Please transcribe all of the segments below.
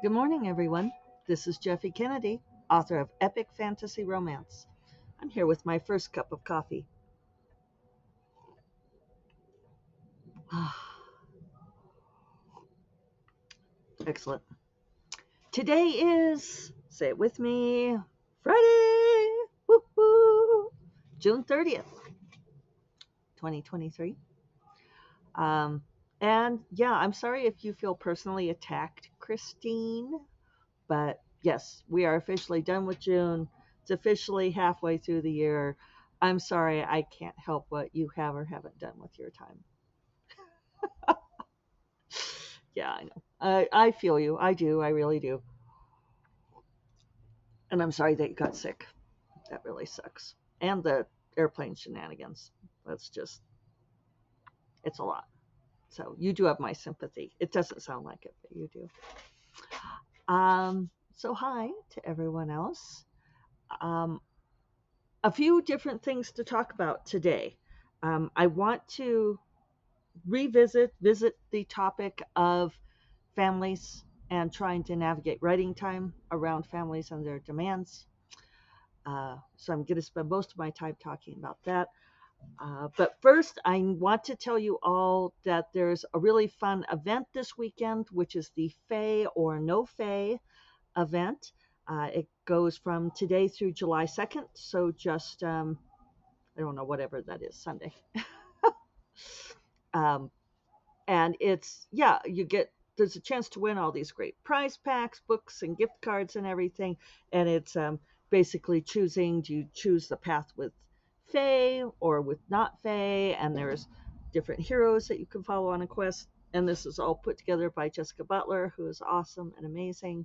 Good morning, everyone. This is Jeffe Kennedy, author of Epic Fantasy Romance. I'm here with my first cup of coffee. Excellent. Today is, say it with me, Friday, woo June 30th, 2023. Um, and yeah, I'm sorry if you feel personally attacked, Christine, but yes, we are officially done with June. It's officially halfway through the year. I'm sorry, I can't help what you have or haven't done with your time. yeah, I know. I, I feel you. I do. I really do. And I'm sorry that you got sick. That really sucks. And the airplane shenanigans. That's just, it's a lot. So you do have my sympathy. It doesn't sound like it, but you do. Um, so hi to everyone else. Um, a few different things to talk about today. Um, I want to revisit, visit the topic of families and trying to navigate writing time around families and their demands. Uh, so I'm going to spend most of my time talking about that. Uh, but first, I want to tell you all that there's a really fun event this weekend, which is the Fae or No Fae event. Uh, it goes from today through July 2nd, so just, um, I don't know, whatever that is, Sunday. um, and it's, yeah, you get, there's a chance to win all these great prize packs, books, and gift cards and everything. And it's um, basically choosing do you choose the path with Fae or with not Fae, and there's different heroes that you can follow on a quest. And this is all put together by Jessica Butler, who is awesome and amazing.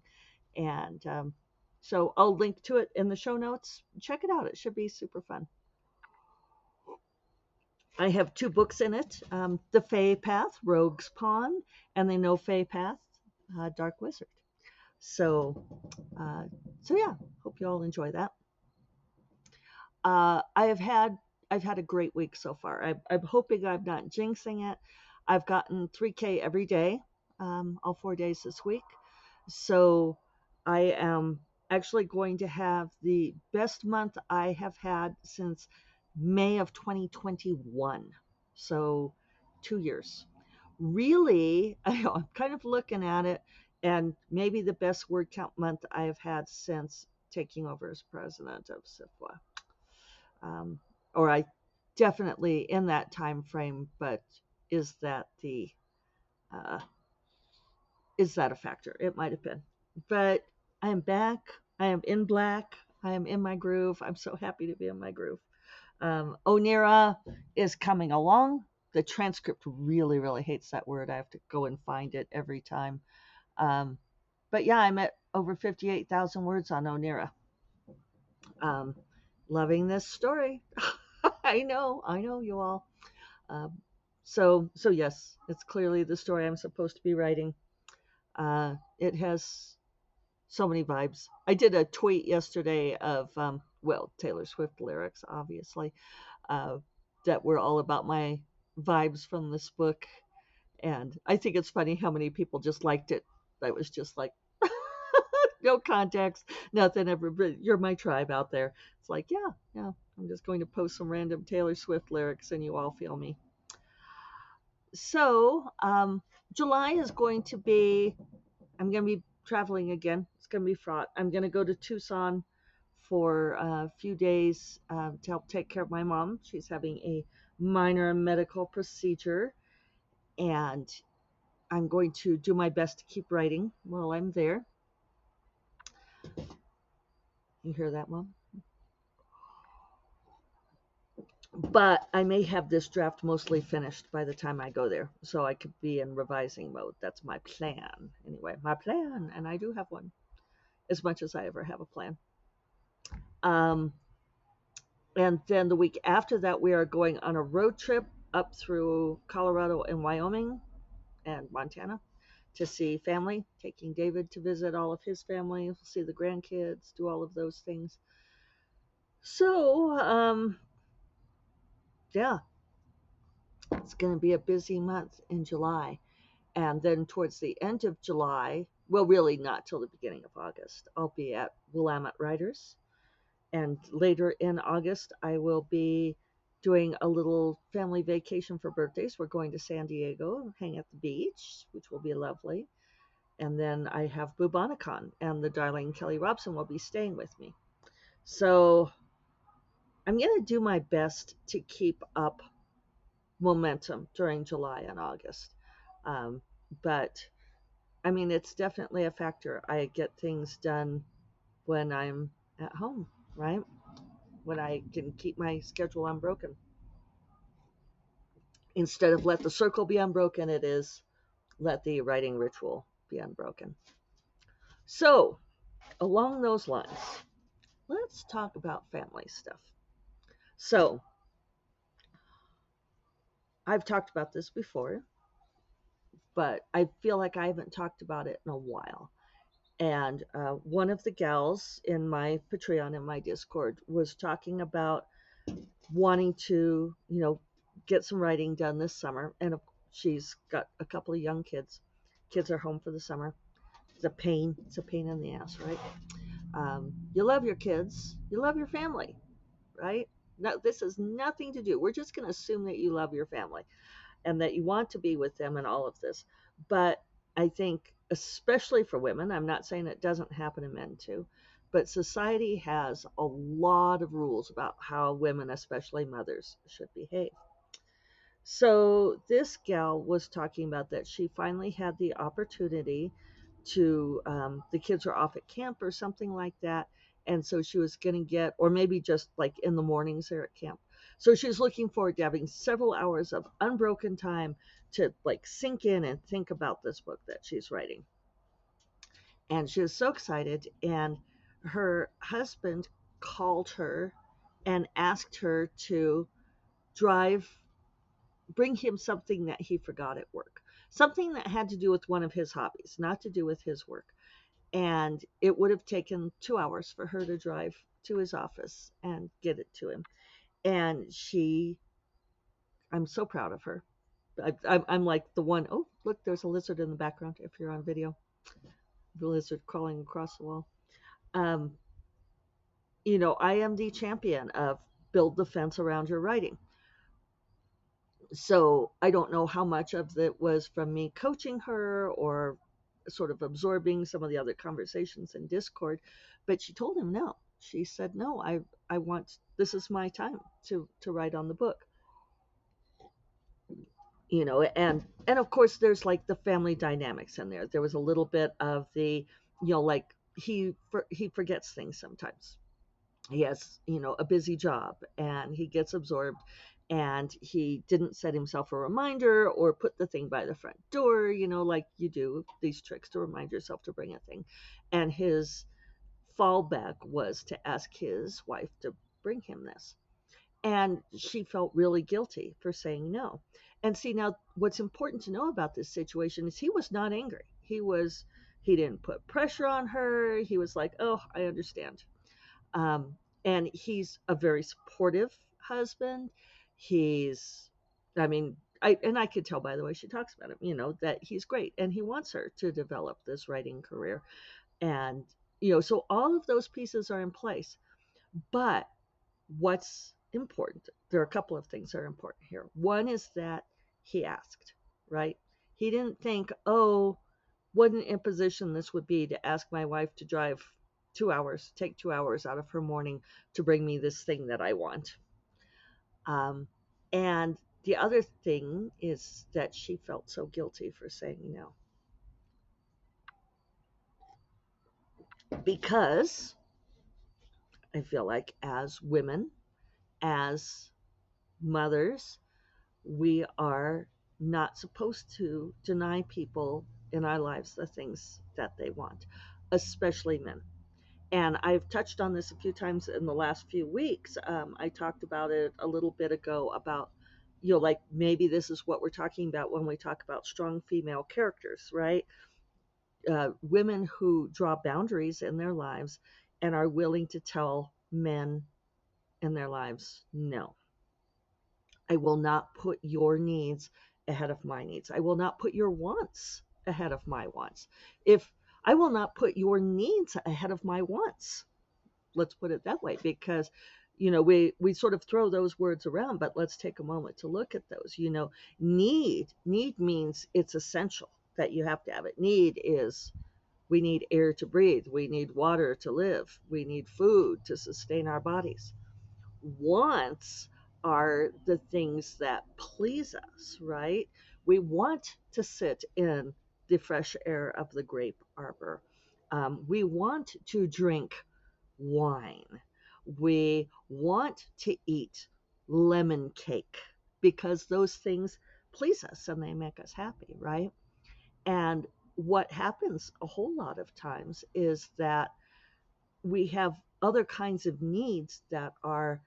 And um, so I'll link to it in the show notes. Check it out, it should be super fun. I have two books in it um, The Fae Path, Rogue's Pawn, and the No Fae Path, uh, Dark Wizard. So, uh, so yeah, hope you all enjoy that. Uh, I have had I've had a great week so far. I, I'm hoping I'm not jinxing it. I've gotten 3K every day, um, all four days this week. So I am actually going to have the best month I have had since May of 2021. So two years. Really, I'm kind of looking at it, and maybe the best word count month I have had since taking over as president of SFWA um, or I definitely in that time frame. But is that the uh, is that a factor? It might have been, but I am back. I am in black. I am in my groove. I'm so happy to be in my groove. Um, Onira is coming along. The transcript really, really hates that word. I have to go and find it every time. Um, but yeah, I'm at over 58,000 words on Onira. Um, loving this story. I know, I know you all. Um, so, so yes, it's clearly the story I'm supposed to be writing. Uh, it has so many vibes. I did a tweet yesterday of, um, well, Taylor Swift lyrics, obviously, uh, that were all about my vibes from this book. And I think it's funny how many people just liked it. I was just like, no context, nothing. Everybody, you're my tribe out there. It's like, yeah, yeah. I'm just going to post some random Taylor Swift lyrics, and you all feel me. So um, July is going to be. I'm going to be traveling again. It's going to be fraught. I'm going to go to Tucson for a few days uh, to help take care of my mom. She's having a minor medical procedure, and I'm going to do my best to keep writing while I'm there. You hear that, Mom? But I may have this draft mostly finished by the time I go there, so I could be in revising mode. That's my plan. Anyway, my plan, and I do have one, as much as I ever have a plan. Um, and then the week after that, we are going on a road trip up through Colorado and Wyoming and Montana to see family, taking David to visit all of his family, see the grandkids, do all of those things. So, um, yeah, it's going to be a busy month in July. And then towards the end of July, well, really not till the beginning of August. I'll be at Willamette Writers. And later in August, I will be doing a little family vacation for birthdays. We're going to San Diego, hang at the beach, which will be lovely. And then I have Bubonicon, and the darling Kelly Robson will be staying with me. So I'm going to do my best to keep up momentum during July and August. Um, but I mean, it's definitely a factor. I get things done when I'm at home, right? When I can keep my schedule unbroken. Instead of let the circle be unbroken, it is let the writing ritual be unbroken. So, along those lines, let's talk about family stuff. So, I've talked about this before, but I feel like I haven't talked about it in a while. And uh, one of the gals in my Patreon in my Discord was talking about wanting to, you know, get some writing done this summer. And she's got a couple of young kids. Kids are home for the summer. It's a pain. It's a pain in the ass, right? Um, you love your kids. You love your family, right? No, this has nothing to do. We're just going to assume that you love your family and that you want to be with them and all of this. But I think, especially for women, I'm not saying it doesn't happen to men too, but society has a lot of rules about how women, especially mothers, should behave. So this gal was talking about that she finally had the opportunity to, um, the kids are off at camp or something like that. And so she was going to get, or maybe just like in the mornings there at camp, so she's looking forward to having several hours of unbroken time to like sink in and think about this book that she's writing. And she was so excited. And her husband called her and asked her to drive, bring him something that he forgot at work, something that had to do with one of his hobbies, not to do with his work. And it would have taken two hours for her to drive to his office and get it to him and she i'm so proud of her I, am like the one oh look there's a lizard in the background if you're on video. The lizard crawling across the wall. Um, you know i am the champion of build the fence around your writing. So i don't know how much of it was from me coaching her or sort of absorbing some of the other conversations in discord but she told him no. She said no i i want this is my time to to write on the book you know and and of course there's like the family dynamics in there there was a little bit of the you know like he for, he forgets things sometimes he has you know a busy job and he gets absorbed and he didn't set himself a reminder or put the thing by the front door you know like you do these tricks to remind yourself to bring a thing and his fallback was to ask his wife to bring him this. And she felt really guilty for saying no. And see, now what's important to know about this situation is he was not angry. He was, he didn't put pressure on her. He was like, oh, I understand. Um, and he's a very supportive husband. He's, I mean, I, and I could tell by the way she talks about him, you know, that he's great and he wants her to develop this writing career. And you know, so all of those pieces are in place. But what's important? There are a couple of things that are important here. One is that he asked, right? He didn't think, oh, what an imposition this would be to ask my wife to drive two hours, take two hours out of her morning to bring me this thing that I want. Um, and the other thing is that she felt so guilty for saying no. because I feel like as women, as mothers, we are not supposed to deny people in our lives the things that they want, especially men. And I've touched on this a few times in the last few weeks. Um, I talked about it a little bit ago about, you know, like maybe this is what we're talking about when we talk about strong female characters, right? uh, women who draw boundaries in their lives and are willing to tell men in their lives, no. I will not put your needs ahead of my needs. I will not put your wants ahead of my wants. If I will not put your needs ahead of my wants. Let's put it that way because you know we we sort of throw those words around but let's take a moment to look at those you know need need means it's essential that you have to have it need is we need air to breathe we need water to live we need food to sustain our bodies wants are the things that please us right? We want to sit in the fresh air of the grape arbor. Um, we want to drink wine. We want to eat lemon cake because those things please us and they make us happy, right? And what happens a whole lot of times is that we have other kinds of needs that are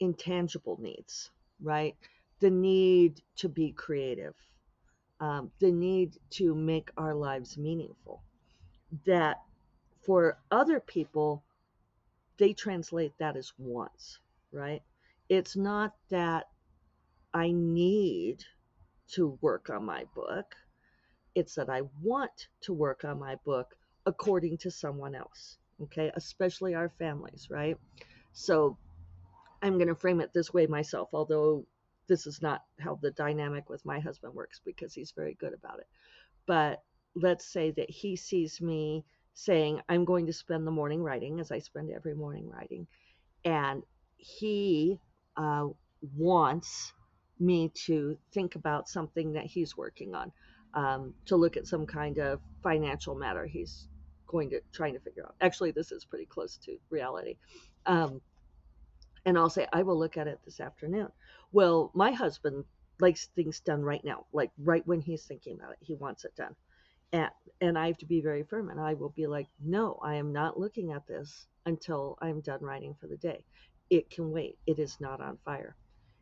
intangible needs, right? The need to be creative, um, the need to make our lives meaningful. That for other people, they translate that as wants, right? It's not that I need to work on my book. It's that I want to work on my book according to someone else, okay? Especially our families, right? So I'm going to frame it this way myself, although this is not how the dynamic with my husband works because he's very good about it. But let's say that he sees me saying, I'm going to spend the morning writing, as I spend every morning writing. And he uh, wants me to think about something that he's working on, um, to look at some kind of financial matter he's going to trying to figure out. Actually, this is pretty close to reality. Um, and I'll say, I will look at it this afternoon. Well, my husband likes things done right now, like right when he's thinking about it. He wants it done and, and I have to be very firm and I will be like, no, I am not looking at this until I'm done writing for the day. It can wait. It is not on fire.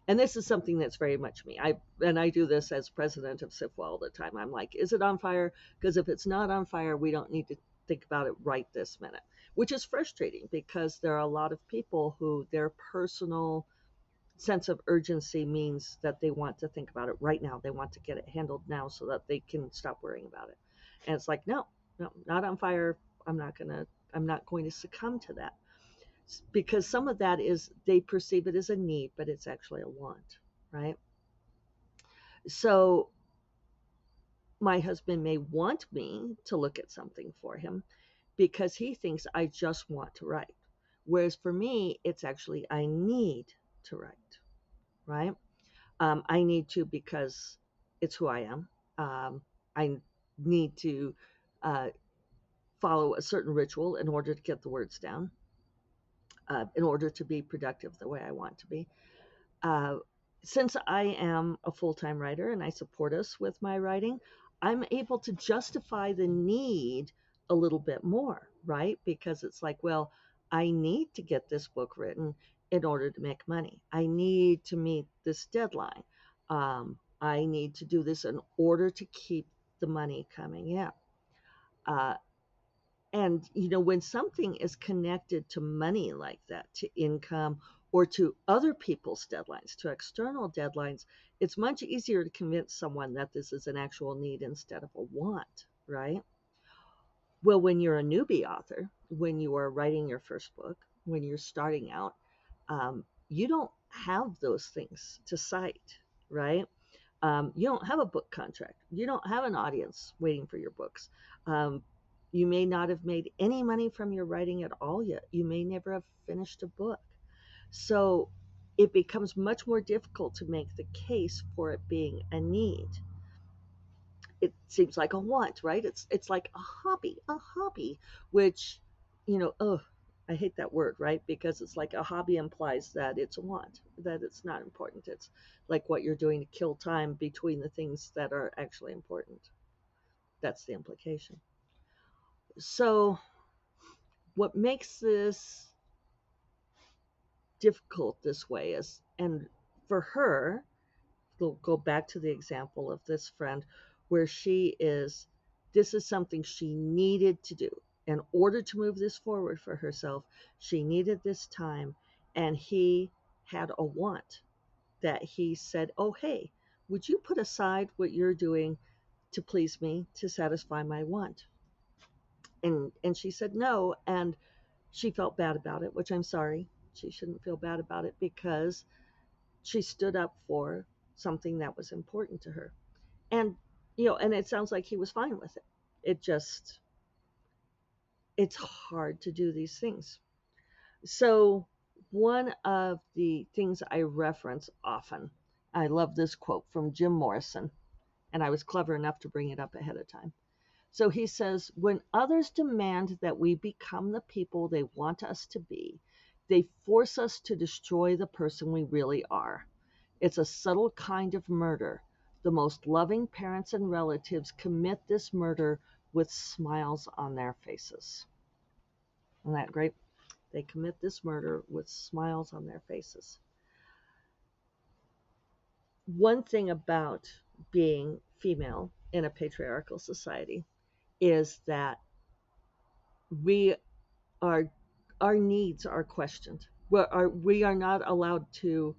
And this is something that's very much me. I and I do this as president of SFWA all the time. I'm like, is it on fire? Because if it's not on fire, we don't need to think about it right this minute, which is frustrating because there are a lot of people who their personal sense of urgency means that they want to think about it right now. They want to get it handled now so that they can stop worrying about it. And it's like, no, no, not on fire. I'm not gonna. I'm not going to succumb to that because some of that is they perceive it as a need, but it's actually a want, right? So my husband may want me to look at something for him because he thinks I just want to write. Whereas for me, it's actually I need to write, right? Um, I need to because it's who I am. Um, I need to uh, follow a certain ritual in order to get the words down, uh, in order to be productive the way I want to be. Uh, since I am a full time writer and I support us with my writing, I'm able to justify the need a little bit more, right? Because it's like, well, I need to get this book written in order to make money. I need to meet this deadline. Um, I need to do this in order to keep the money coming in. Uh, and, you know, when something is connected to money like that, to income or to other people's deadlines, to external deadlines, it's much easier to convince someone that this is an actual need instead of a want, right? Well, when you're a newbie author, when you are writing your first book, when you're starting out, um, you don't have those things to cite, right? Um, you don't have a book contract. You don't have an audience waiting for your books. Um, you may not have made any money from your writing at all yet. You may never have finished a book. So it becomes much more difficult to make the case for it being a need. It seems like a want, right? It's it's like a hobby, a hobby, which, you know, oh, I hate that word, right? Because it's like a hobby implies that it's a want, that it's not important. It's like what you're doing to kill time between the things that are actually important. That's the implication. So, what makes this difficult this way is, and for her, we'll go back to the example of this friend where she is, this is something she needed to do in order to move this forward for herself, she needed this time. And he had a want that he said, Oh, hey, would you put aside what you're doing to please me, to satisfy my want? and and she said no and she felt bad about it which i'm sorry she shouldn't feel bad about it because she stood up for something that was important to her and you know and it sounds like he was fine with it it just it's hard to do these things so one of the things i reference often i love this quote from jim morrison and i was clever enough to bring it up ahead of time so he says, when others demand that we become the people they want us to be, they force us to destroy the person we really are. It's a subtle kind of murder. The most loving parents and relatives commit this murder with smiles on their faces. Isn't that great? They commit this murder with smiles on their faces. One thing about being female in a patriarchal society is that we are our needs are questioned. We are we are not allowed to.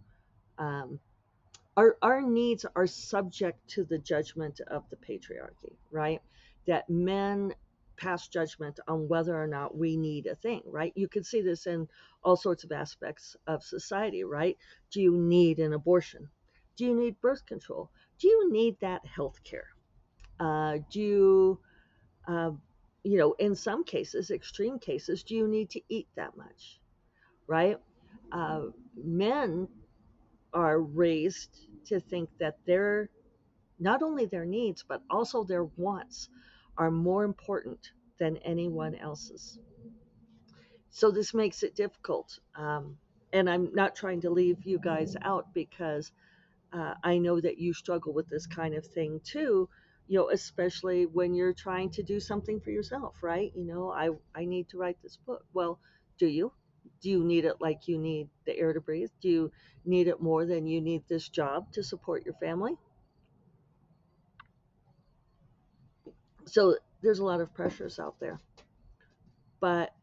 Um, our our needs are subject to the judgment of the patriarchy, right? That men pass judgment on whether or not we need a thing, right? You can see this in all sorts of aspects of society, right? Do you need an abortion? Do you need birth control? Do you need that health care? Uh, do you uh, you know, in some cases, extreme cases, do you need to eat that much? Right? Uh, men are raised to think that their not only their needs but also their wants are more important than anyone else's. So this makes it difficult. Um, and I'm not trying to leave you guys out because uh, I know that you struggle with this kind of thing too you know especially when you're trying to do something for yourself right you know i i need to write this book well do you do you need it like you need the air to breathe do you need it more than you need this job to support your family so there's a lot of pressures out there but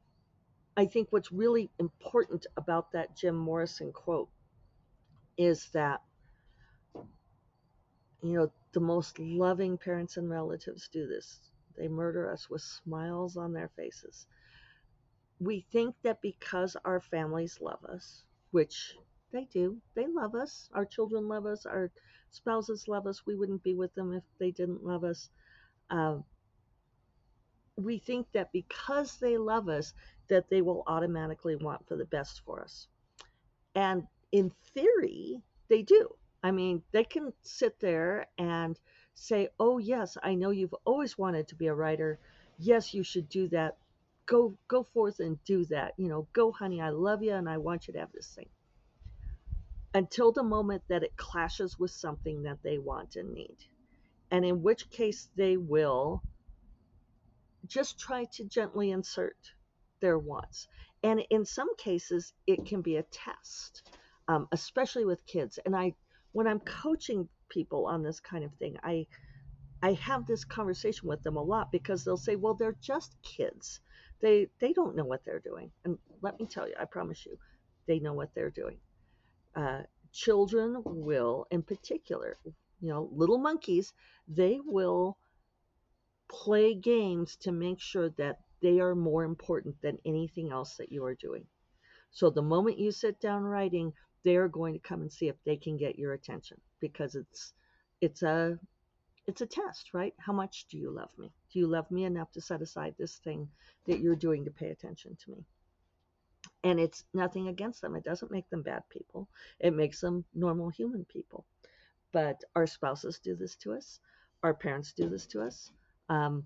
i think what's really important about that jim morrison quote is that you know the most loving parents and relatives do this. They murder us with smiles on their faces. We think that because our families love us, which they do, they love us, our children love us, our spouses love us, we wouldn't be with them if they didn't love us. Uh, we think that because they love us, that they will automatically want for the best for us. And in theory, they do. I mean, they can sit there and say, "Oh yes, I know you've always wanted to be a writer. Yes, you should do that. Go go forth and do that. You know, go honey, I love you and I want you to have this thing." Until the moment that it clashes with something that they want and need. And in which case they will just try to gently insert their wants. And in some cases, it can be a test, um, especially with kids. And I when I'm coaching people on this kind of thing, I I have this conversation with them a lot because they'll say, "Well, they're just kids. They they don't know what they're doing." And let me tell you, I promise you, they know what they're doing. Uh, children will, in particular, you know, little monkeys, they will play games to make sure that they are more important than anything else that you are doing. So the moment you sit down writing, they're going to come and see if they can get your attention because it's it's a it's a test, right? How much do you love me? Do you love me enough to set aside this thing that you're doing to pay attention to me? And it's nothing against them. It doesn't make them bad people. It makes them normal human people. But our spouses do this to us. Our parents do this to us. Um,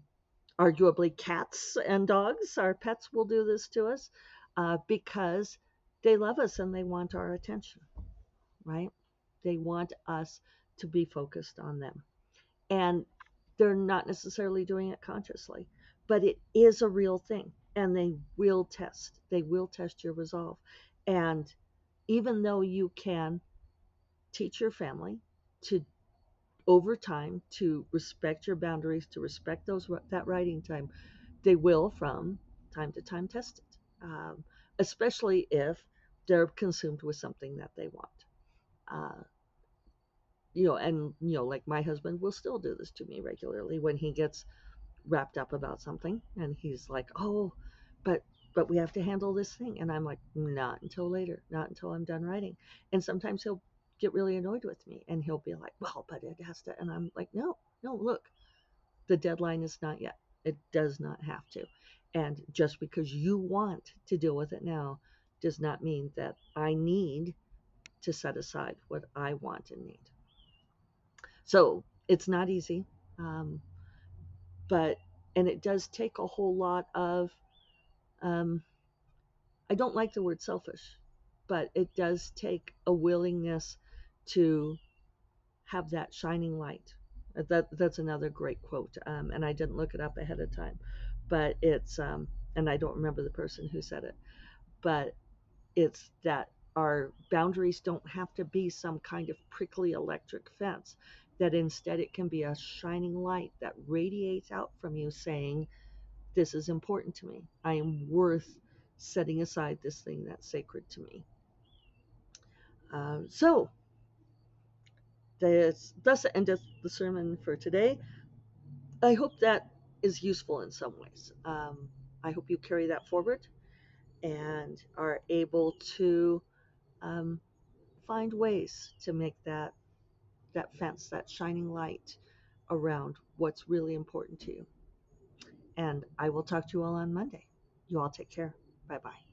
arguably, cats and dogs, our pets will do this to us uh, because they love us and they want our attention, right? They want us to be focused on them. And they're not necessarily doing it consciously, but it is a real thing. And they will test, they will test your resolve. And even though you can teach your family to over time to respect your boundaries, to respect those that writing time, they will from time to time test it. Um, especially if they're consumed with something that they want. Uh, you know, and you know, like my husband will still do this to me regularly when he gets wrapped up about something, and he's like, "Oh, but but we have to handle this thing," and I'm like, "Not until later, not until I'm done writing." And sometimes he'll get really annoyed with me, and he'll be like, "Well, but it has to," and I'm like, "No, no, look, the deadline is not yet. It does not have to." And just because you want to deal with it now does not mean that I need to set aside what I want and need. So it's not easy, um, but and it does take a whole lot of. Um, I don't like the word selfish, but it does take a willingness to have that shining light. That that's another great quote, um, and I didn't look it up ahead of time, but it's um, and I don't remember the person who said it, but it's that our boundaries don't have to be some kind of prickly electric fence, that instead it can be a shining light that radiates out from you saying, This is important to me. I am worth setting aside this thing that's sacred to me. Um, so, that's thus endeth the sermon for today. I hope that is useful in some ways. Um, I hope you carry that forward and are able to um, find ways to make that that fence, that shining light around what's really important to you. And I will talk to you all on Monday. You all take care. Bye bye.